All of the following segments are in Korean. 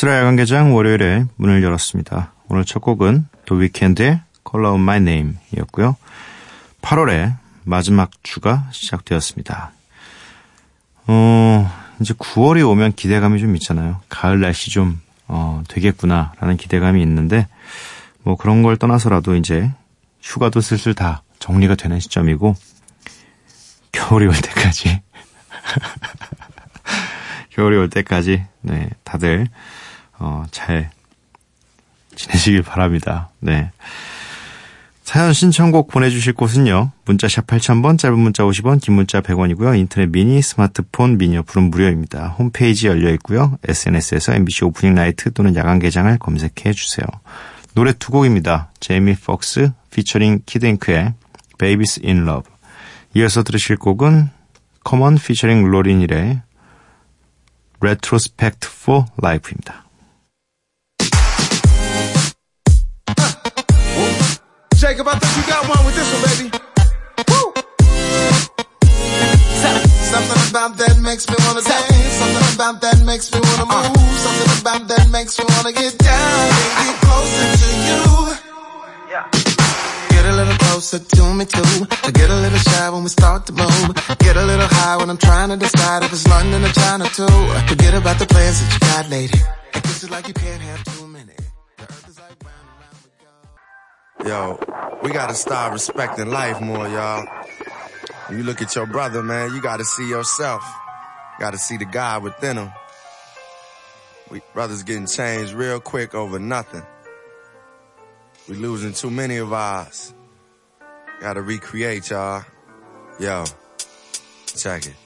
미스라 야간개장 월요일에 문을 열었습니다. 오늘 첫 곡은 더 위켄드의 Call Out My Name 이었고요. 8월의 마지막 주가 시작되었습니다. 어, 이제 9월이 오면 기대감이 좀 있잖아요. 가을 날씨 좀, 어, 되겠구나라는 기대감이 있는데, 뭐 그런 걸 떠나서라도 이제 휴가도 슬슬 다 정리가 되는 시점이고, 겨울이 올 때까지, 겨울이 올 때까지, 네, 다들, 어, 잘 지내시길 바랍니다. 네. 사연 신청곡 보내주실 곳은요. 문자샵 8000번, 짧은 문자 50원, 긴 문자 100원이고요. 인터넷 미니, 스마트폰, 미니 어플은 무료입니다. 홈페이지 열려 있고요. SNS에서 MBC 오프닝 나이트 또는 야간 개장을 검색해 주세요. 노래 두 곡입니다. 제이미 폭스 피처링 키드잉크의 Babies in Love. 이어서 들으실 곡은 커먼 피처링 로린일의 Retrospect for Life입니다. Jacob, I think you got one with this one, baby. Woo! Something about that makes me wanna dance. Something about that makes me wanna move. Something about that makes me wanna get down and get closer to you. Get a little closer to me too. I get a little shy when we start to move. Get a little high when I'm trying to decide if it's London or China too. Forget about the plans that you got, lady. This is like you can't have too Yo, we gotta start respecting life more, y'all. You look at your brother, man, you gotta see yourself. Gotta see the God within him. We brothers getting changed real quick over nothing. We losing too many of ours. Gotta recreate, y'all. Yo, check it.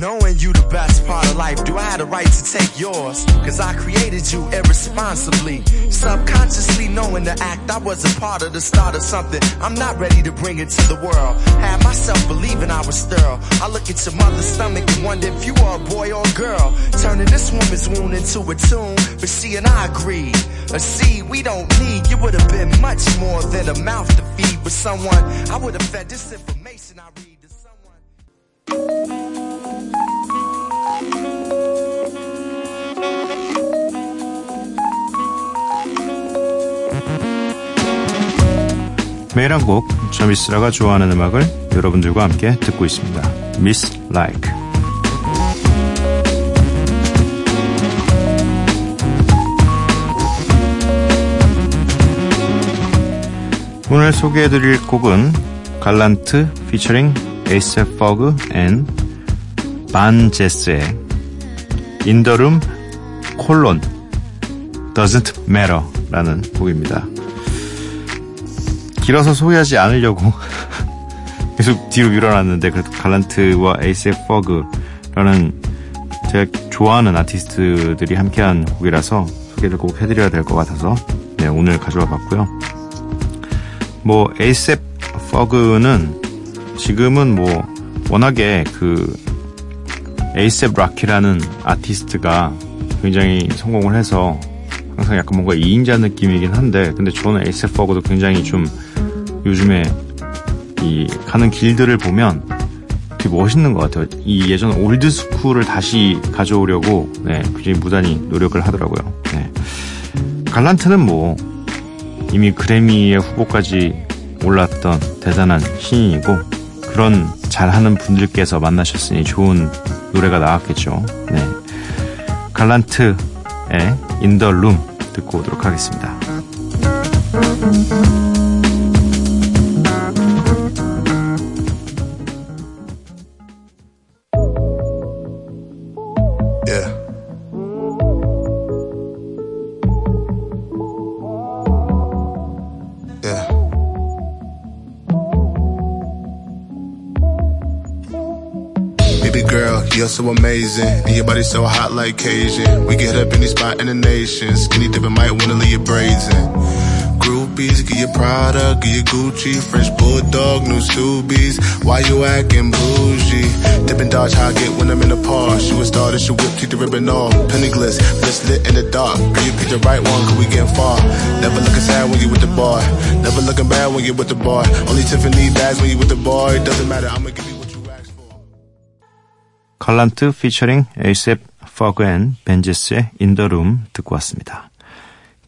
Knowing you the best part of life, do I have the right to take yours? Cause I created you irresponsibly. Subconsciously knowing the act, I was a part of the start of something. I'm not ready to bring it to the world. Had myself believing I was sterile. I look at your mother's stomach and wonder if you are a boy or a girl. Turning this woman's wound into a tomb. But she and I agree. A seed we don't need. You would have been much more than a mouth to feed with someone. I would have fed this information I read to someone. 매일 한 곡, 저 미스라가 좋아하는 음악을 여러분들과 함께 듣고 있습니다. Miss Like. 오늘 소개해드릴 곡은 갈란트 피처링 에이셉 퍼그 and 반제스의 In the Room 콜론 Doesn't Matter 라는 곡입니다. 길어서 소개하지 않으려고 계속 뒤로 밀어놨는데 그래도 갈란트와 에이셉 퍼그라는 제가 좋아하는 아티스트들이 함께한 곡이라서 소개를 꼭 해드려야 될 것 같아서 네, 오늘 가져와 봤고요. 뭐 에이셉 퍼그는 지금은 뭐 워낙에 그 에이셉 락키라는 아티스트가 굉장히 성공을 해서 항상 약간 뭔가 2인자 느낌이긴 한데 근데 저는 에이셉 퍼그도 굉장히 좀 요즘에 이 가는 길들을 보면 되게 멋있는 것 같아요. 이 예전 old school을 다시 가져오려고 네, 굉장히 부단히 노력을 하더라고요. 네. 갈란트는 뭐 이미 그래미의 후보까지 올랐던 대단한 신인이고 그런 잘하는 분들께서 만나셨으니 좋은 노래가 나왔겠죠. 네. 갈란트의 인더룸 듣고 오도록 하겠습니다. So amazing, and your body so hot like Cajun. We get up in any spot in the nation. Skinny dipping might wanna leave you brazen. Groupies, get your Prada, get your Gucci, French Bulldog, new Subies. Why you acting bougie? Dipping dodge how I get when I'm in the park. She was started, she whip, take the ribbon off. Penny gliss, lit in the dark. Girl, you picked the right one, cause we getting far. Never looking sad when you with the boy. Never looking bad when you with the boy. Only Tiffany bags when you with the boy. Doesn't matter, I'ma give 칼란트 피처링 에이셉 퍼그 and 반제스의 In the Room 듣고 왔습니다.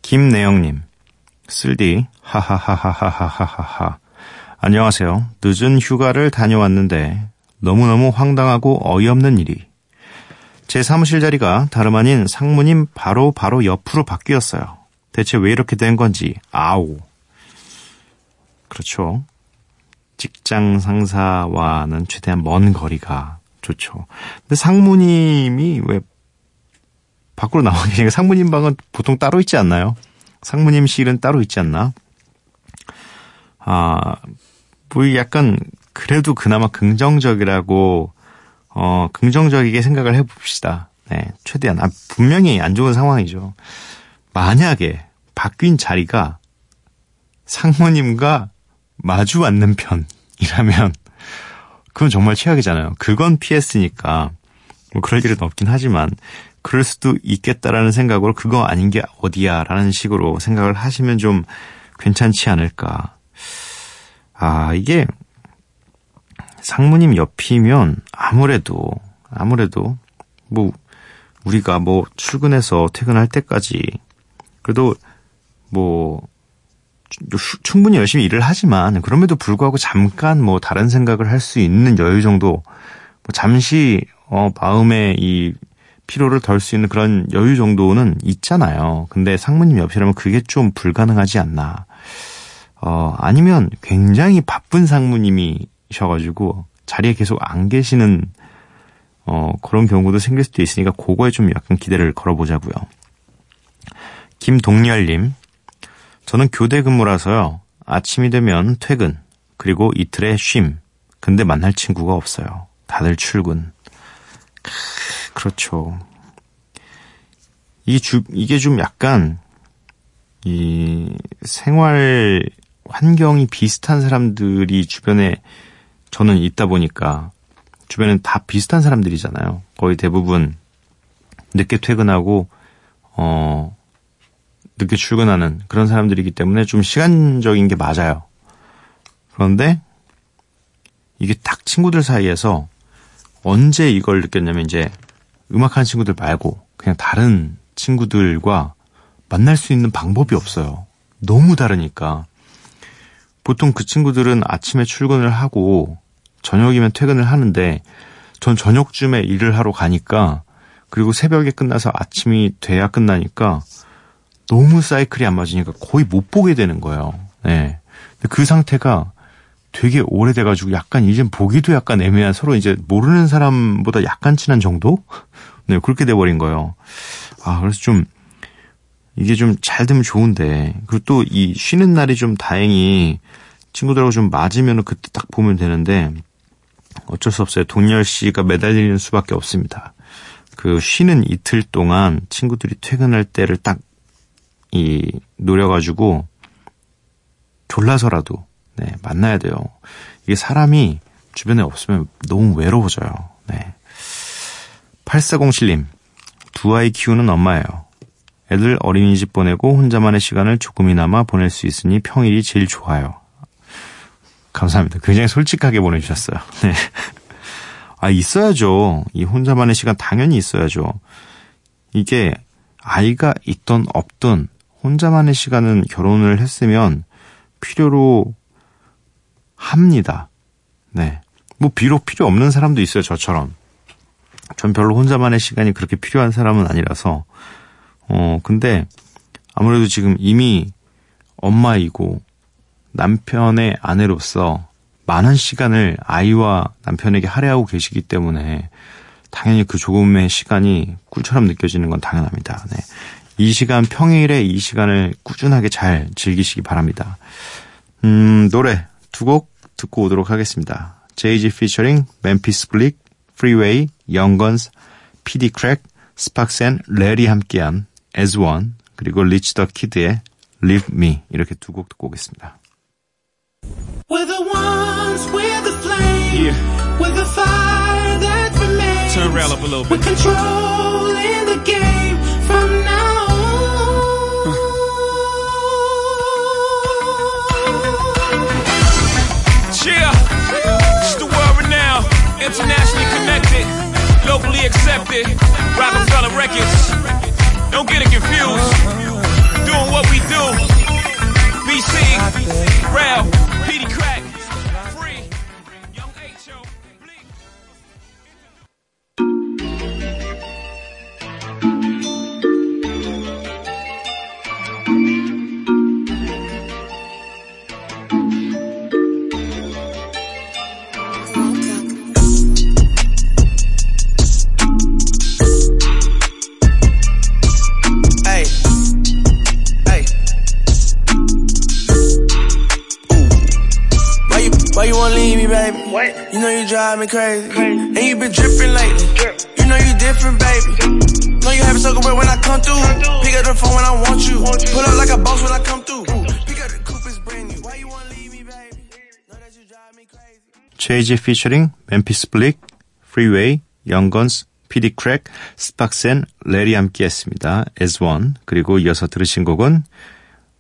김내영님, 쓸디, 하하하하하하하하. 안녕하세요. 늦은 휴가를 다녀왔는데 너무너무 황당하고 어이없는 일이. 제 사무실 자리가 다름 아닌 상무님 바로 바로 옆으로 바뀌었어요. 대체 왜 이렇게 된 건지, 아우. 그렇죠. 직장 상사와는 최대한 먼 거리가 좋죠. 근데 상무님이 왜 밖으로 나와 계시니까 상무님 방은 보통 따로 있지 않나요? 상무님 실은 따로 있지 않나? 아, 뭐 약간 그래도 그나마 긍정적이라고 어 긍정적이게 생각을 해봅시다. 네, 최대한 아, 분명히 안 좋은 상황이죠. 만약에 바뀐 자리가 상무님과 마주 앉는 편이라면 그건 정말 최악이잖아요. 그건 피했으니까 뭐 그럴 일은 없긴 하지만 그럴 수도 있겠다라는 생각으로 그거 아닌 게 어디야라는 식으로 생각을 하시면 좀 괜찮지 않을까. 아, 이게 상무님 옆이면 아무래도 아무래도 뭐 우리가 뭐 출근해서 퇴근할 때까지 그래도 뭐 충분히 열심히 일을 하지만 그럼에도 불구하고 잠깐 뭐 다른 생각을 할 수 있는 여유 정도 뭐 잠시 어 마음의 이 피로를 덜 수 있는 그런 여유 정도는 있잖아요. 근데 상무님 옆이라면 그게 좀 불가능하지 않나. 어 아니면 굉장히 바쁜 상무님이셔가지고 자리에 계속 안 계시는 어 그런 경우도 생길 수도 있으니까 그거에 좀 약간 기대를 걸어보자고요. 김동열님 저는 교대 근무라서요. 아침이 되면 퇴근, 그리고 이틀에 쉼. 근데 만날 친구가 없어요. 다들 출근. 그렇죠. 이 주, 이게 좀 약간, 이 생활 환경이 비슷한 사람들이 주변에 저는 있다 보니까 주변엔 다 비슷한 사람들이잖아요. 거의 대부분 늦게 퇴근하고, 어, 늦게 출근하는 그런 사람들이기 때문에 좀 시간적인 게 맞아요. 그런데 이게 딱 친구들 사이에서 언제 이걸 느꼈냐면 이제 음악하는 친구들 말고 그냥 다른 친구들과 만날 수 있는 방법이 없어요. 너무 다르니까. 보통 그 친구들은 아침에 출근을 하고 저녁이면 퇴근을 하는데 전 저녁쯤에 일을 하러 가니까 그리고 새벽에 끝나서 아침이 돼야 끝나니까 너무 사이클이 안 맞으니까 거의 못 보게 되는 거예요. 네. 그 상태가 되게 오래돼가지고 약간 이젠 보기도 약간 애매한 서로 이제 모르는 사람보다 약간 친한 정도? 네, 그렇게 돼버린 거예요. 아, 그래서 좀, 이게 좀 잘 되면 좋은데, 그리고 또 이 쉬는 날이 좀 다행히 친구들하고 좀 맞으면 그때 딱 보면 되는데, 어쩔 수 없어요. 동열 씨가 매달리는 수밖에 없습니다. 그 쉬는 이틀 동안 친구들이 퇴근할 때를 딱 이 노려가지고 졸라서라도 네, 만나야 돼요. 이게 사람이 주변에 없으면 너무 외로워져요. 네. 8407님, 두 아이 키우는 엄마예요. 애들 어린이집 보내고 혼자만의 시간을 조금이나마 보낼 수 있으니 평일이 제일 좋아요. 감사합니다. 굉장히 솔직하게 보내주셨어요. 네. 아, 있어야죠. 이 혼자만의 시간 당연히 있어야죠. 이게 아이가 있던 없던 혼자만의 시간은 결혼을 했으면 필요로 합니다. 네. 뭐 비록 필요 없는 사람도 있어요, 저처럼. 전 별로 혼자만의 시간이 그렇게 필요한 사람은 아니라서. 어, 근데 아무래도 지금 이미 엄마이고 남편의 아내로서 많은 시간을 아이와 남편에게 할애하고 계시기 때문에 당연히 그 조금의 시간이 꿀처럼 느껴지는 건 당연합니다. 네. 이 시간 평일에 이 시간을 꾸준하게 잘 즐기시기 바랍니다. 음, 노래 두 곡 듣고 오도록 하겠습니다. 제이지 피처링 맨피스 블릭 Freeway, Young Guns, PD Crack, 스팍스 앤 레리 함께한 As One, 그리고 리치 더 키드의 Leave Me 이렇게 두 곡 듣고 오겠습니다. We're the ones with the flame. Yeah. With the fire that remains. Turn around up a little We're bit. controlling the game internationally connected, locally accepted. Rockefeller Records. Don't get it confused. Doing what we do. BC, Rel, you me crazy. And you been dripping lately. You know you different, baby. Know you having circle when I come through. Pick up the phone when I want you. Pull up like a boss when I come through. You you crazy. JG Bleak, Freeway, Young Guns, PD Crack, 스팍스 앤 레리 함께 했습니다. As One. 그리고 이어서 들으신 곡은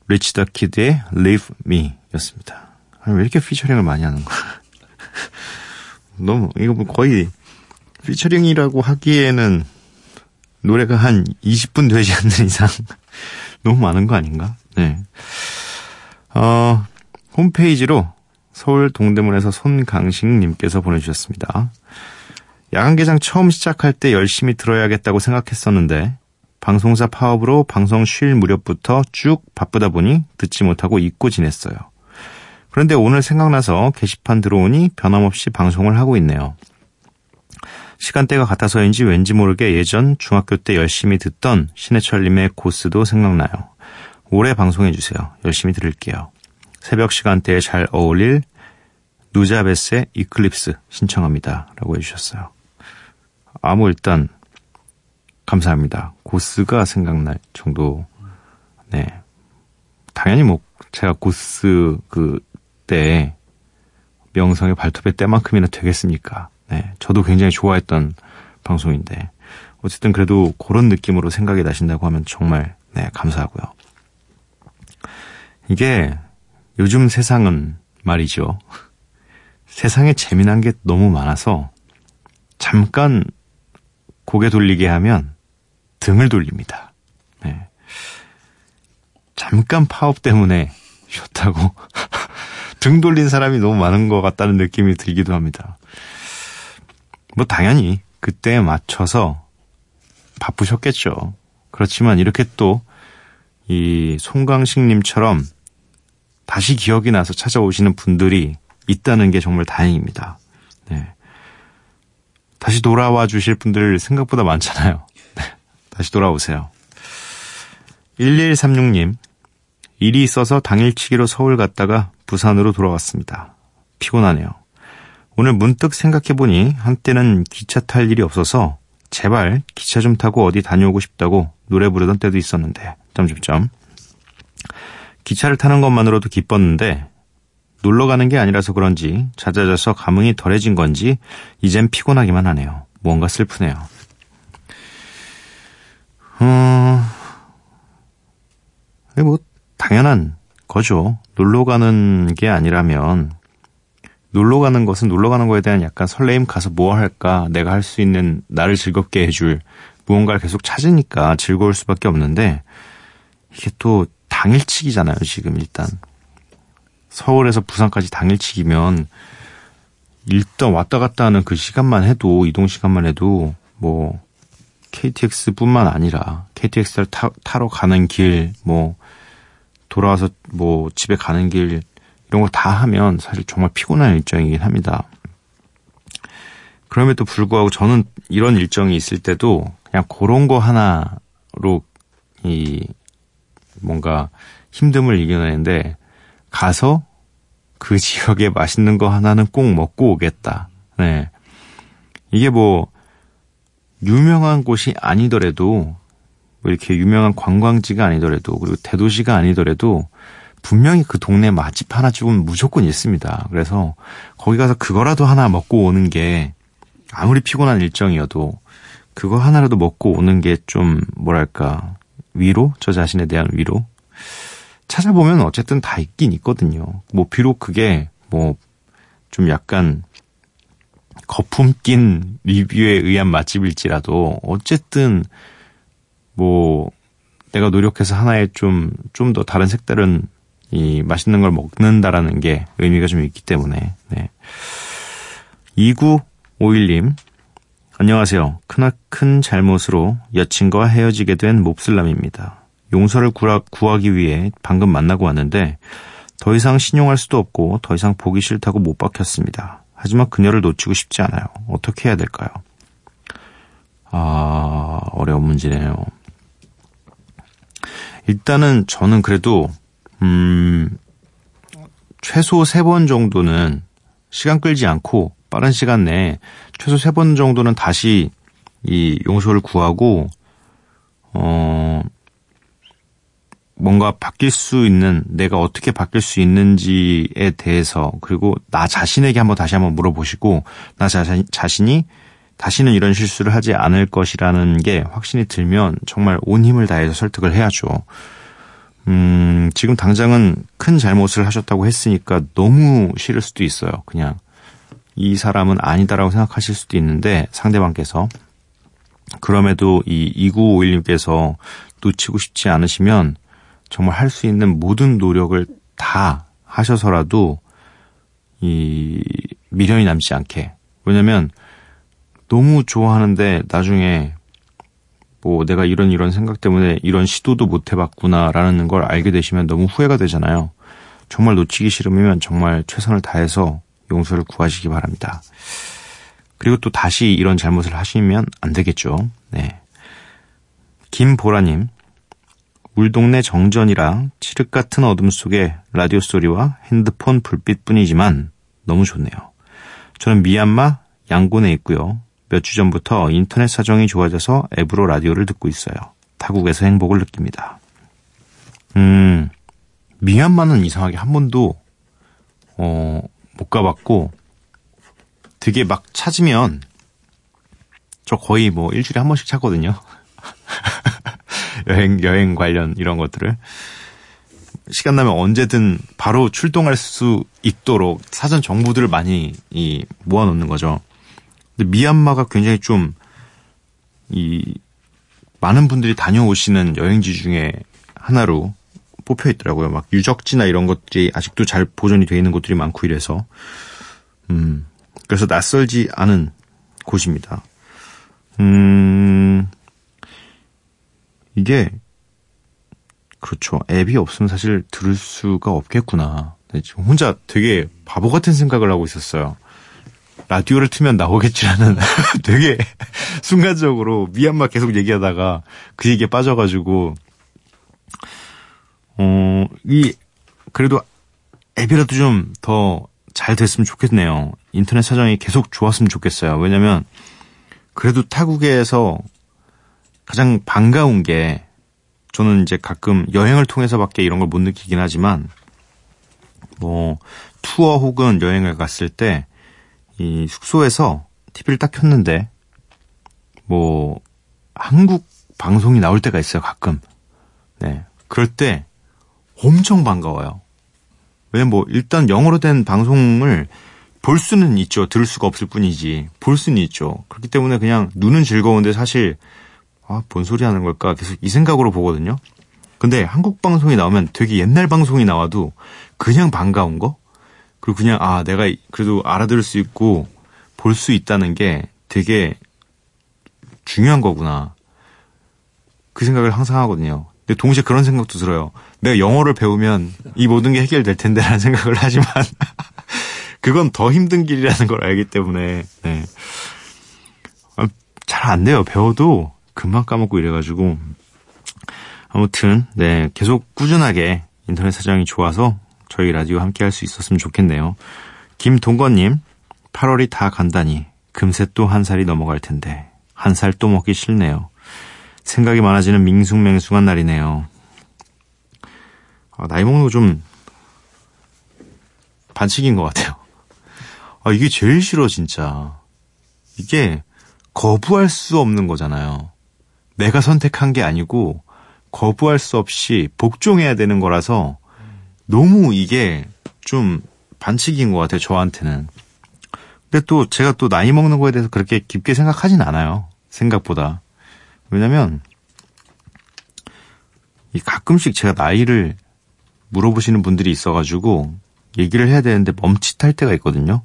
리치 더 키드의 Leave Me 였습니다. 왜 이렇게 피처링을 많이 하는 거야? 너무, 이거 뭐 거의 피처링이라고 하기에는 노래가 한 20분 되지 않는 이상 너무 많은 거 아닌가? 네. 어, 홈페이지로 서울 동대문에서 손강식님께서 보내주셨습니다. 야간 개장 처음 시작할 때 열심히 들어야겠다고 생각했었는데 방송사 파업으로 방송 쉴 무렵부터 쭉 바쁘다 보니 듣지 못하고 잊고 지냈어요. 그런데 오늘 생각나서 게시판 들어오니 변함없이 방송을 하고 있네요. 시간대가 같아서인지 왠지 모르게 예전 중학교 때 열심히 듣던 신해철님의 고스도 생각나요. 오래 방송해주세요. 열심히 들을게요. 새벽 시간대에 잘 어울릴 누자베스의 이클립스 신청합니다. 라고 해주셨어요. 아, 뭐 일단 감사합니다. 고스가 생각날 정도. 네. 당연히 뭐 제가 고스 그 때 명성의 발톱의 때만큼이나 되겠습니까? 네. 저도 굉장히 좋아했던 방송인데 어쨌든 그래도 그런 느낌으로 생각이 나신다고 하면 정말 네, 감사하고요. 이게 요즘 세상은 말이죠. 세상에 재미난 게 너무 많아서 잠깐 고개 돌리게 하면 등을 돌립니다. 네. 잠깐 파업 때문에 쉬었다고 등 돌린 사람이 너무 많은 것 같다는 느낌이 들기도 합니다. 뭐 당연히 그때에 맞춰서 바쁘셨겠죠. 그렇지만 이렇게 또 이 송강식님처럼 다시 기억이 나서 찾아오시는 분들이 있다는 게 정말 다행입니다. 네. 다시 돌아와 주실 분들 생각보다 많잖아요. 네. 다시 돌아오세요. 1136님, 일이 있어서 당일치기로 서울 갔다가 부산으로 돌아왔습니다. 피곤하네요. 오늘 문득 생각해보니 한때는 기차 탈 일이 없어서 제발 기차 좀 타고 어디 다녀오고 싶다고 노래 부르던 때도 있었는데, 점점점. 기차를 타는 것만으로도 기뻤는데, 놀러 가는 게 아니라서 그런지 잦아져서 감흥이 덜해진 건지 이젠 피곤하기만 하네요. 뭔가 슬프네요. 어, 뭐 당연한 거죠. 놀러 가는 게 아니라면 놀러 가는 것은 놀러 가는 거에 대한 약간 설레임 가서 뭐 할까 내가 할 수 있는 나를 즐겁게 해줄 무언가를 계속 찾으니까 즐거울 수밖에 없는데 이게 또 당일치기잖아요 지금 일단 서울에서 부산까지 당일치기면 일단 왔다 갔다 하는 그 시간만 해도 이동 시간만 해도 뭐 KTX뿐만 아니라 KTX를 타, 타러 가는 길 뭐 돌아와서 뭐 집에 가는 길 이런 걸다 하면 사실 정말 피곤한 일정이긴 합니다. 그럼에도 불구하고 저는 이런 일정이 있을 때도 그냥 그런 거 하나로 이 뭔가 힘듦을 이겨내는데 가서 그 지역에 맛있는 거 하나는 꼭 먹고 오겠다. 네. 이게 뭐 유명한 곳이 아니더라도 뭐 이렇게 유명한 관광지가 아니더라도 그리고 대도시가 아니더라도 분명히 그 동네 맛집 하나쯤은 무조건 있습니다. 그래서 거기 가서 그거라도 하나 먹고 오는 게 아무리 피곤한 일정이어도 그거 하나라도 먹고 오는 게 좀 뭐랄까 위로 저 자신에 대한 위로 찾아보면 어쨌든 다 있긴 있거든요. 뭐 비록 그게 뭐 좀 약간 거품 낀 리뷰에 의한 맛집일지라도 어쨌든 뭐 내가 노력해서 하나의 좀 좀 더 다른 색다른 이 맛있는 걸 먹는다라는 게 의미가 좀 있기 때문에 네. 2951님 안녕하세요. 크나큰 잘못으로 여친과 헤어지게 된 몹슬남입니다. 용서를 구하기 위해 방금 만나고 왔는데 더 이상 신용할 수도 없고 더 이상 보기 싫다고 못 박혔습니다. 하지만 그녀를 놓치고 싶지 않아요. 어떻게 해야 될까요? 아, 어려운 문제네요. 일단은 저는 그래도, 음, 최소 세 번 정도는 시간 끌지 않고 빠른 시간 내에 최소 세 번 정도는 다시 이 용서를 구하고, 어, 뭔가 바뀔 수 있는 내가 어떻게 바뀔 수 있는지에 대해서 그리고 나 자신에게 한번 다시 한번 물어보시고 나 자신, 자신이 다시는 이런 실수를 하지 않을 것이라는 게 확신이 들면 정말 온 힘을 다해서 설득을 해야죠. 음, 지금 당장은 큰 잘못을 하셨다고 했으니까 너무 싫을 수도 있어요. 그냥 이 사람은 아니다라고 생각하실 수도 있는데 상대방께서 그럼에도 이 2951님께서 놓치고 싶지 않으시면 정말 할 수 있는 모든 노력을 다 하셔서라도 이 미련이 남지 않게. 왜냐면 너무 좋아하는데 나중에 뭐 내가 이런 이런 생각 때문에 이런 시도도 못 해봤구나라는 걸 알게 되시면 너무 후회가 되잖아요. 정말 놓치기 싫으면 정말 최선을 다해서 용서를 구하시기 바랍니다. 그리고 또 다시 이런 잘못을 하시면 안 되겠죠. 네. 김보라님, 울 동네 정전이라 칠흑 같은 어둠 속에 라디오 소리와 핸드폰 불빛뿐이지만 너무 좋네요. 저는 미얀마 양곤에 있고요. 몇 주 전부터 인터넷 사정이 좋아져서 앱으로 라디오를 듣고 있어요. 타국에서 행복을 느낍니다. 음, 미얀마는 이상하게 한 번도 어, 못 가봤고 되게 막 찾으면 저 거의 뭐 일주일에 한 번씩 찾거든요. 여행, 여행 관련 이런 것들을. 시간 나면 언제든 바로 출동할 수 있도록 사전 정보들을 많이 이 모아놓는 거죠. 근데 미얀마가 굉장히 좀 이 많은 분들이 다녀오시는 여행지 중에 하나로 뽑혀 있더라고요. 막 유적지나 이런 것들이 아직도 잘 보존이 되어 있는 곳들이 많고 이래서 음 그래서 낯설지 않은 곳입니다. 음 이게 그렇죠. 앱이 없으면 사실 들을 수가 없겠구나. 네, 혼자 되게 바보 같은 생각을 하고 있었어요. 라디오를 틀면 나오겠지라는 되게 순간적으로 미얀마 계속 얘기하다가 그 얘기에 빠져가지고 어, 이 그래도 앱이라도 좀 더 잘 됐으면 좋겠네요. 인터넷 사정이 계속 좋았으면 좋겠어요. 왜냐면 그래도 타국에서 가장 반가운 게 저는 이제 가끔 여행을 통해서밖에 이런 걸 못 느끼긴 하지만 뭐 투어 혹은 여행을 갔을 때 이 숙소에서 TV를 딱 켰는데 뭐 한국 방송이 나올 때가 있어요 가끔 네 그럴 때 엄청 반가워요 왜냐면 뭐 일단 영어로 된 방송을 볼 수는 있죠 들을 수가 없을 뿐이지 볼 수는 있죠 그렇기 때문에 그냥 눈은 즐거운데 사실 아, 뭔 소리 하는 걸까? 계속 이 생각으로 보거든요. 근데 한국 방송이 나오면 되게 옛날 방송이 나와도 그냥 반가운 거? 그리고 그냥, 아, 내가 그래도 알아들을 수 있고 볼 수 있다는 게 되게 중요한 거구나. 그 생각을 항상 하거든요. 근데 동시에 그런 생각도 들어요. 내가 영어를 배우면 이 모든 게 해결될 텐데라는 생각을 하지만 그건 더 힘든 길이라는 걸 알기 때문에 네. 아, 잘안 돼요. 배워도 금방 까먹고 이래가지고 아무튼 네 계속 꾸준하게 인터넷 사정이 좋아서 저희 라디오 함께 할 수 있었으면 좋겠네요. 김동건님 8월이 다 간다니 금세 또 한 살이 넘어갈 텐데 한 살 또 먹기 싫네요. 생각이 많아지는 밍숭맹숭한 날이네요. 아, 나이 먹는 거 좀 반칙인 것 같아요. 아, 이게 제일 싫어, 진짜. 이게 거부할 수 없는 거잖아요. 내가 선택한 게 아니고 거부할 수 없이 복종해야 되는 거라서 너무 이게 좀 반칙인 것 같아요, 저한테는. 근데 또 제가 또 나이 먹는 거에 대해서 그렇게 깊게 생각하진 않아요. 생각보다. 왜냐면, 이 가끔씩 제가 나이를 물어보시는 분들이 있어가지고 얘기를 해야 되는데 멈칫할 때가 있거든요.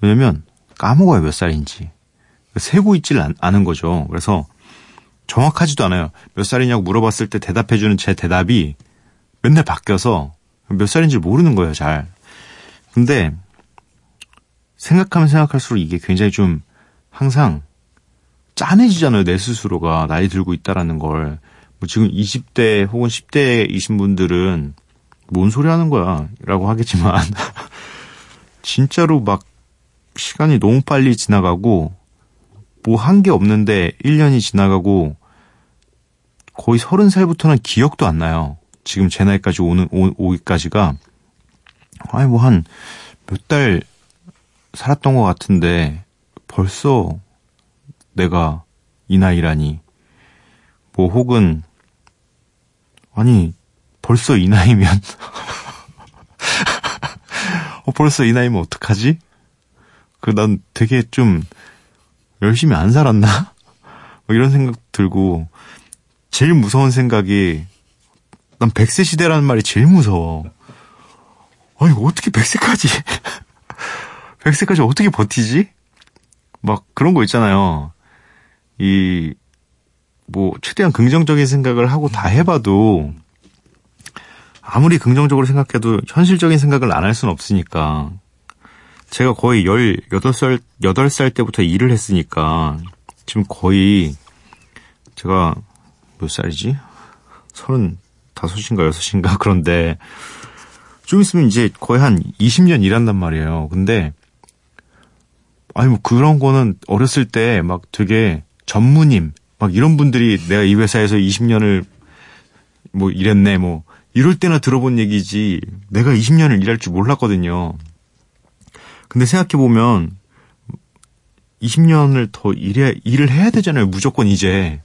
왜냐면 까먹어요, 몇 살인지. 세고 있질 않, 않은 거죠. 그래서 정확하지도 않아요. 몇 살이냐고 물어봤을 때 대답해주는 제 대답이 맨날 바뀌어서 몇 살인지 모르는 거예요, 잘. 근데 생각하면 생각할수록 이게 굉장히 좀 항상 짠해지잖아요, 내 스스로가 나이 들고 있다라는 걸. 뭐 지금 20대 혹은 10대이신 분들은 뭔 소리 하는 거야? 라고 하겠지만, 진짜로 막 시간이 너무 빨리 지나가고, 뭐 한 게 없는데 1년이 지나가고, 거의 30살부터는 기억도 안 나요. 지금 제 나이까지 오는, 오, 오기까지가. 아니, 뭐 한 몇 달 살았던 것 같은데, 벌써 내가 이 나이라니. 뭐 혹은, 아니, 벌써 이 나이면, 어, 벌써 이 나이면 어떡하지? 그, 난 되게 좀, 열심히 안 살았나? 뭐 이런 생각 들고, 제일 무서운 생각이, 난 100세 시대라는 말이 제일 무서워. 아니, 어떻게 100세까지, 100세까지 어떻게 버티지? 막 그런 거 있잖아요. 이, 뭐, 최대한 긍정적인 생각을 하고 다 해봐도, 아무리 긍정적으로 생각해도 현실적인 생각을 안 할 수는 없으니까. 제가 거의 18살, 8살 때부터 일을 했으니까, 지금 거의, 제가 몇 살이지? 35인가 6인가? 그런데, 좀 있으면 이제 거의 한 20년 일한단 말이에요. 근데, 아니, 뭐 그런 거는 어렸을 때 막 되게 전무님, 막 이런 분들이 내가 이 회사에서 20년을 뭐 일했네, 뭐, 이럴 때나 들어본 얘기지, 내가 20년을 일할 줄 몰랐거든요. 근데 생각해 보면, 20년을 더 일해, 일을 해야 되잖아요, 무조건 이제.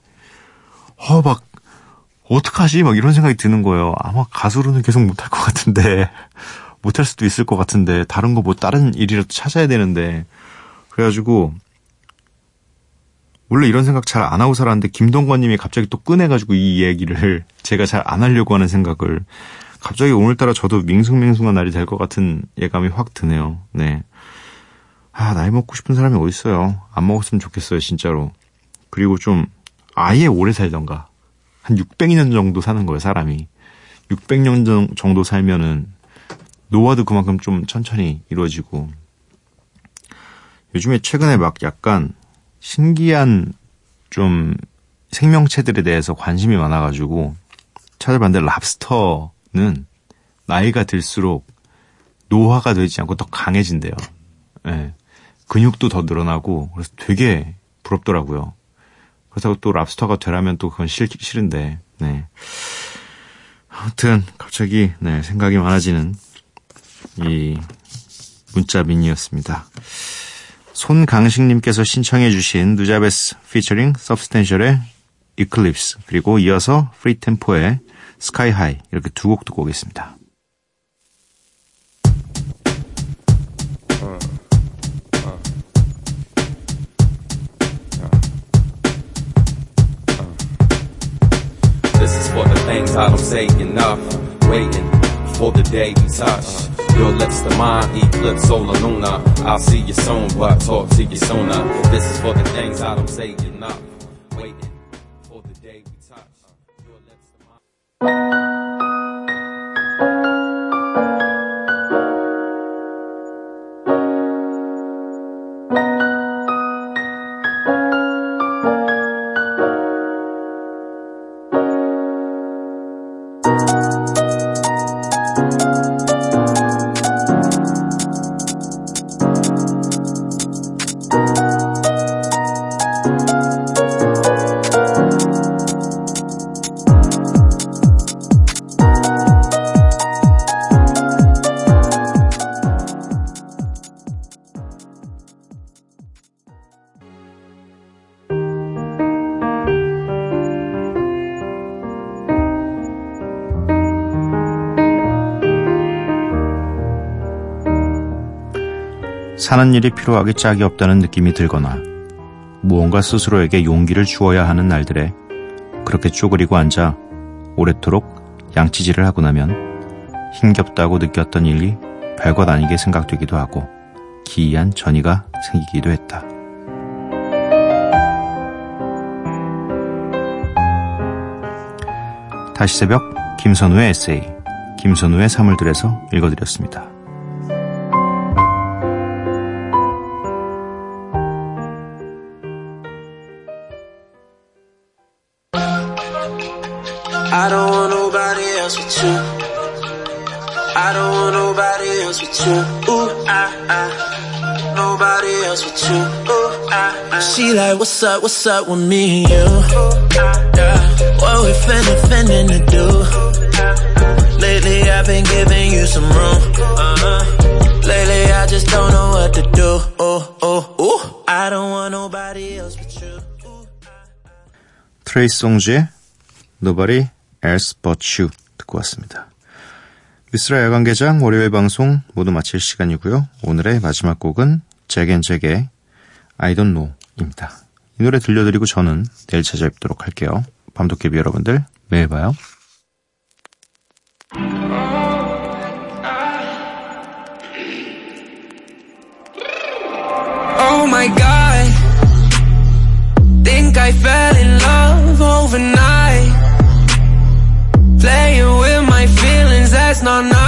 어, 막, 어떡하지? 막 이런 생각이 드는 거예요. 아마 가수로는 계속 못할 것 같은데, 못할 수도 있을 것 같은데, 다른 거 뭐 다른 일이라도 찾아야 되는데, 그래가지고, 원래 이런 생각 잘 안 하고 살았는데 김동관님이 갑자기 또 꺼내가지고 이 얘기를 제가 잘 안 하려고 하는 생각을 갑자기 오늘따라 저도 밍숭맹숭한 날이 될 것 같은 예감이 확 드네요. 네. 아 나이 먹고 싶은 사람이 어딨어요. 안 먹었으면 좋겠어요 진짜로. 그리고 좀 아예 오래 살던가 한 600년 정도 사는 거예요 사람이. 600년 정도 살면은 노화도 그만큼 좀 천천히 이루어지고 요즘에 최근에 막 약간 신기한 좀 생명체들에 대해서 관심이 많아가지고 찾아봤는데 랍스터는 나이가 들수록 노화가 되지 않고 더 강해진대요. 네. 근육도 더 늘어나고 그래서 되게 부럽더라고요. 그렇다고 또 랍스터가 되라면 또 그건 싫, 싫은데 네. 아무튼 갑자기 네, 생각이 많아지는 이 문자 미니였습니다. 손강식님께서 신청해주신 누자베스 피처링 서브스텐셜의 Eclipse 그리고 이어서 프리템포의 Sky High 이렇게 두 곡 듣고 오겠습니다. For the I don't say enough. Waiting for the day we touch. Your lips to mine, eclipse solar luna. I'll see you soon, but talk to you sooner. This is for the things I don't say enough. Waiting for the day we touch. Your lips to mine. 사는 일이 필요하기 짝이 없다는 느낌이 들거나 무언가 스스로에게 용기를 주어야 하는 날들에 그렇게 쪼그리고 앉아 오랫도록 양치질을 하고 나면 힘겹다고 느꼈던 일이 별것 아니게 생각되기도 하고 기이한 전이가 생기기도 했다. 다시 새벽 김선우의 에세이 김선우의 들여서 읽어드렸습니다. I don't want nobody else with you. I don't want nobody else with you. Ooh, I, I, nobody else with you. Ooh, I, I. She like, what's up, what's up with me and you? Yeah. What we finna, finna to do? Lately I've been giving you some room. Uh-huh. Lately I just don't know what to do. Oh, oh, ooh. I don't want nobody else but you. 트레이스 송즈의 Nobody Else But You 듣고 왔습니다. 미스라 야간 개장 월요일 방송 모두 마칠 시간이고요. 오늘의 마지막 곡은 잭앤잭의 I Don't Know입니다. 이 노래 들려드리고 저는 내일 찾아뵙도록 할게요. 밤도깨비 여러분들 매일 봐요. Oh my god. last night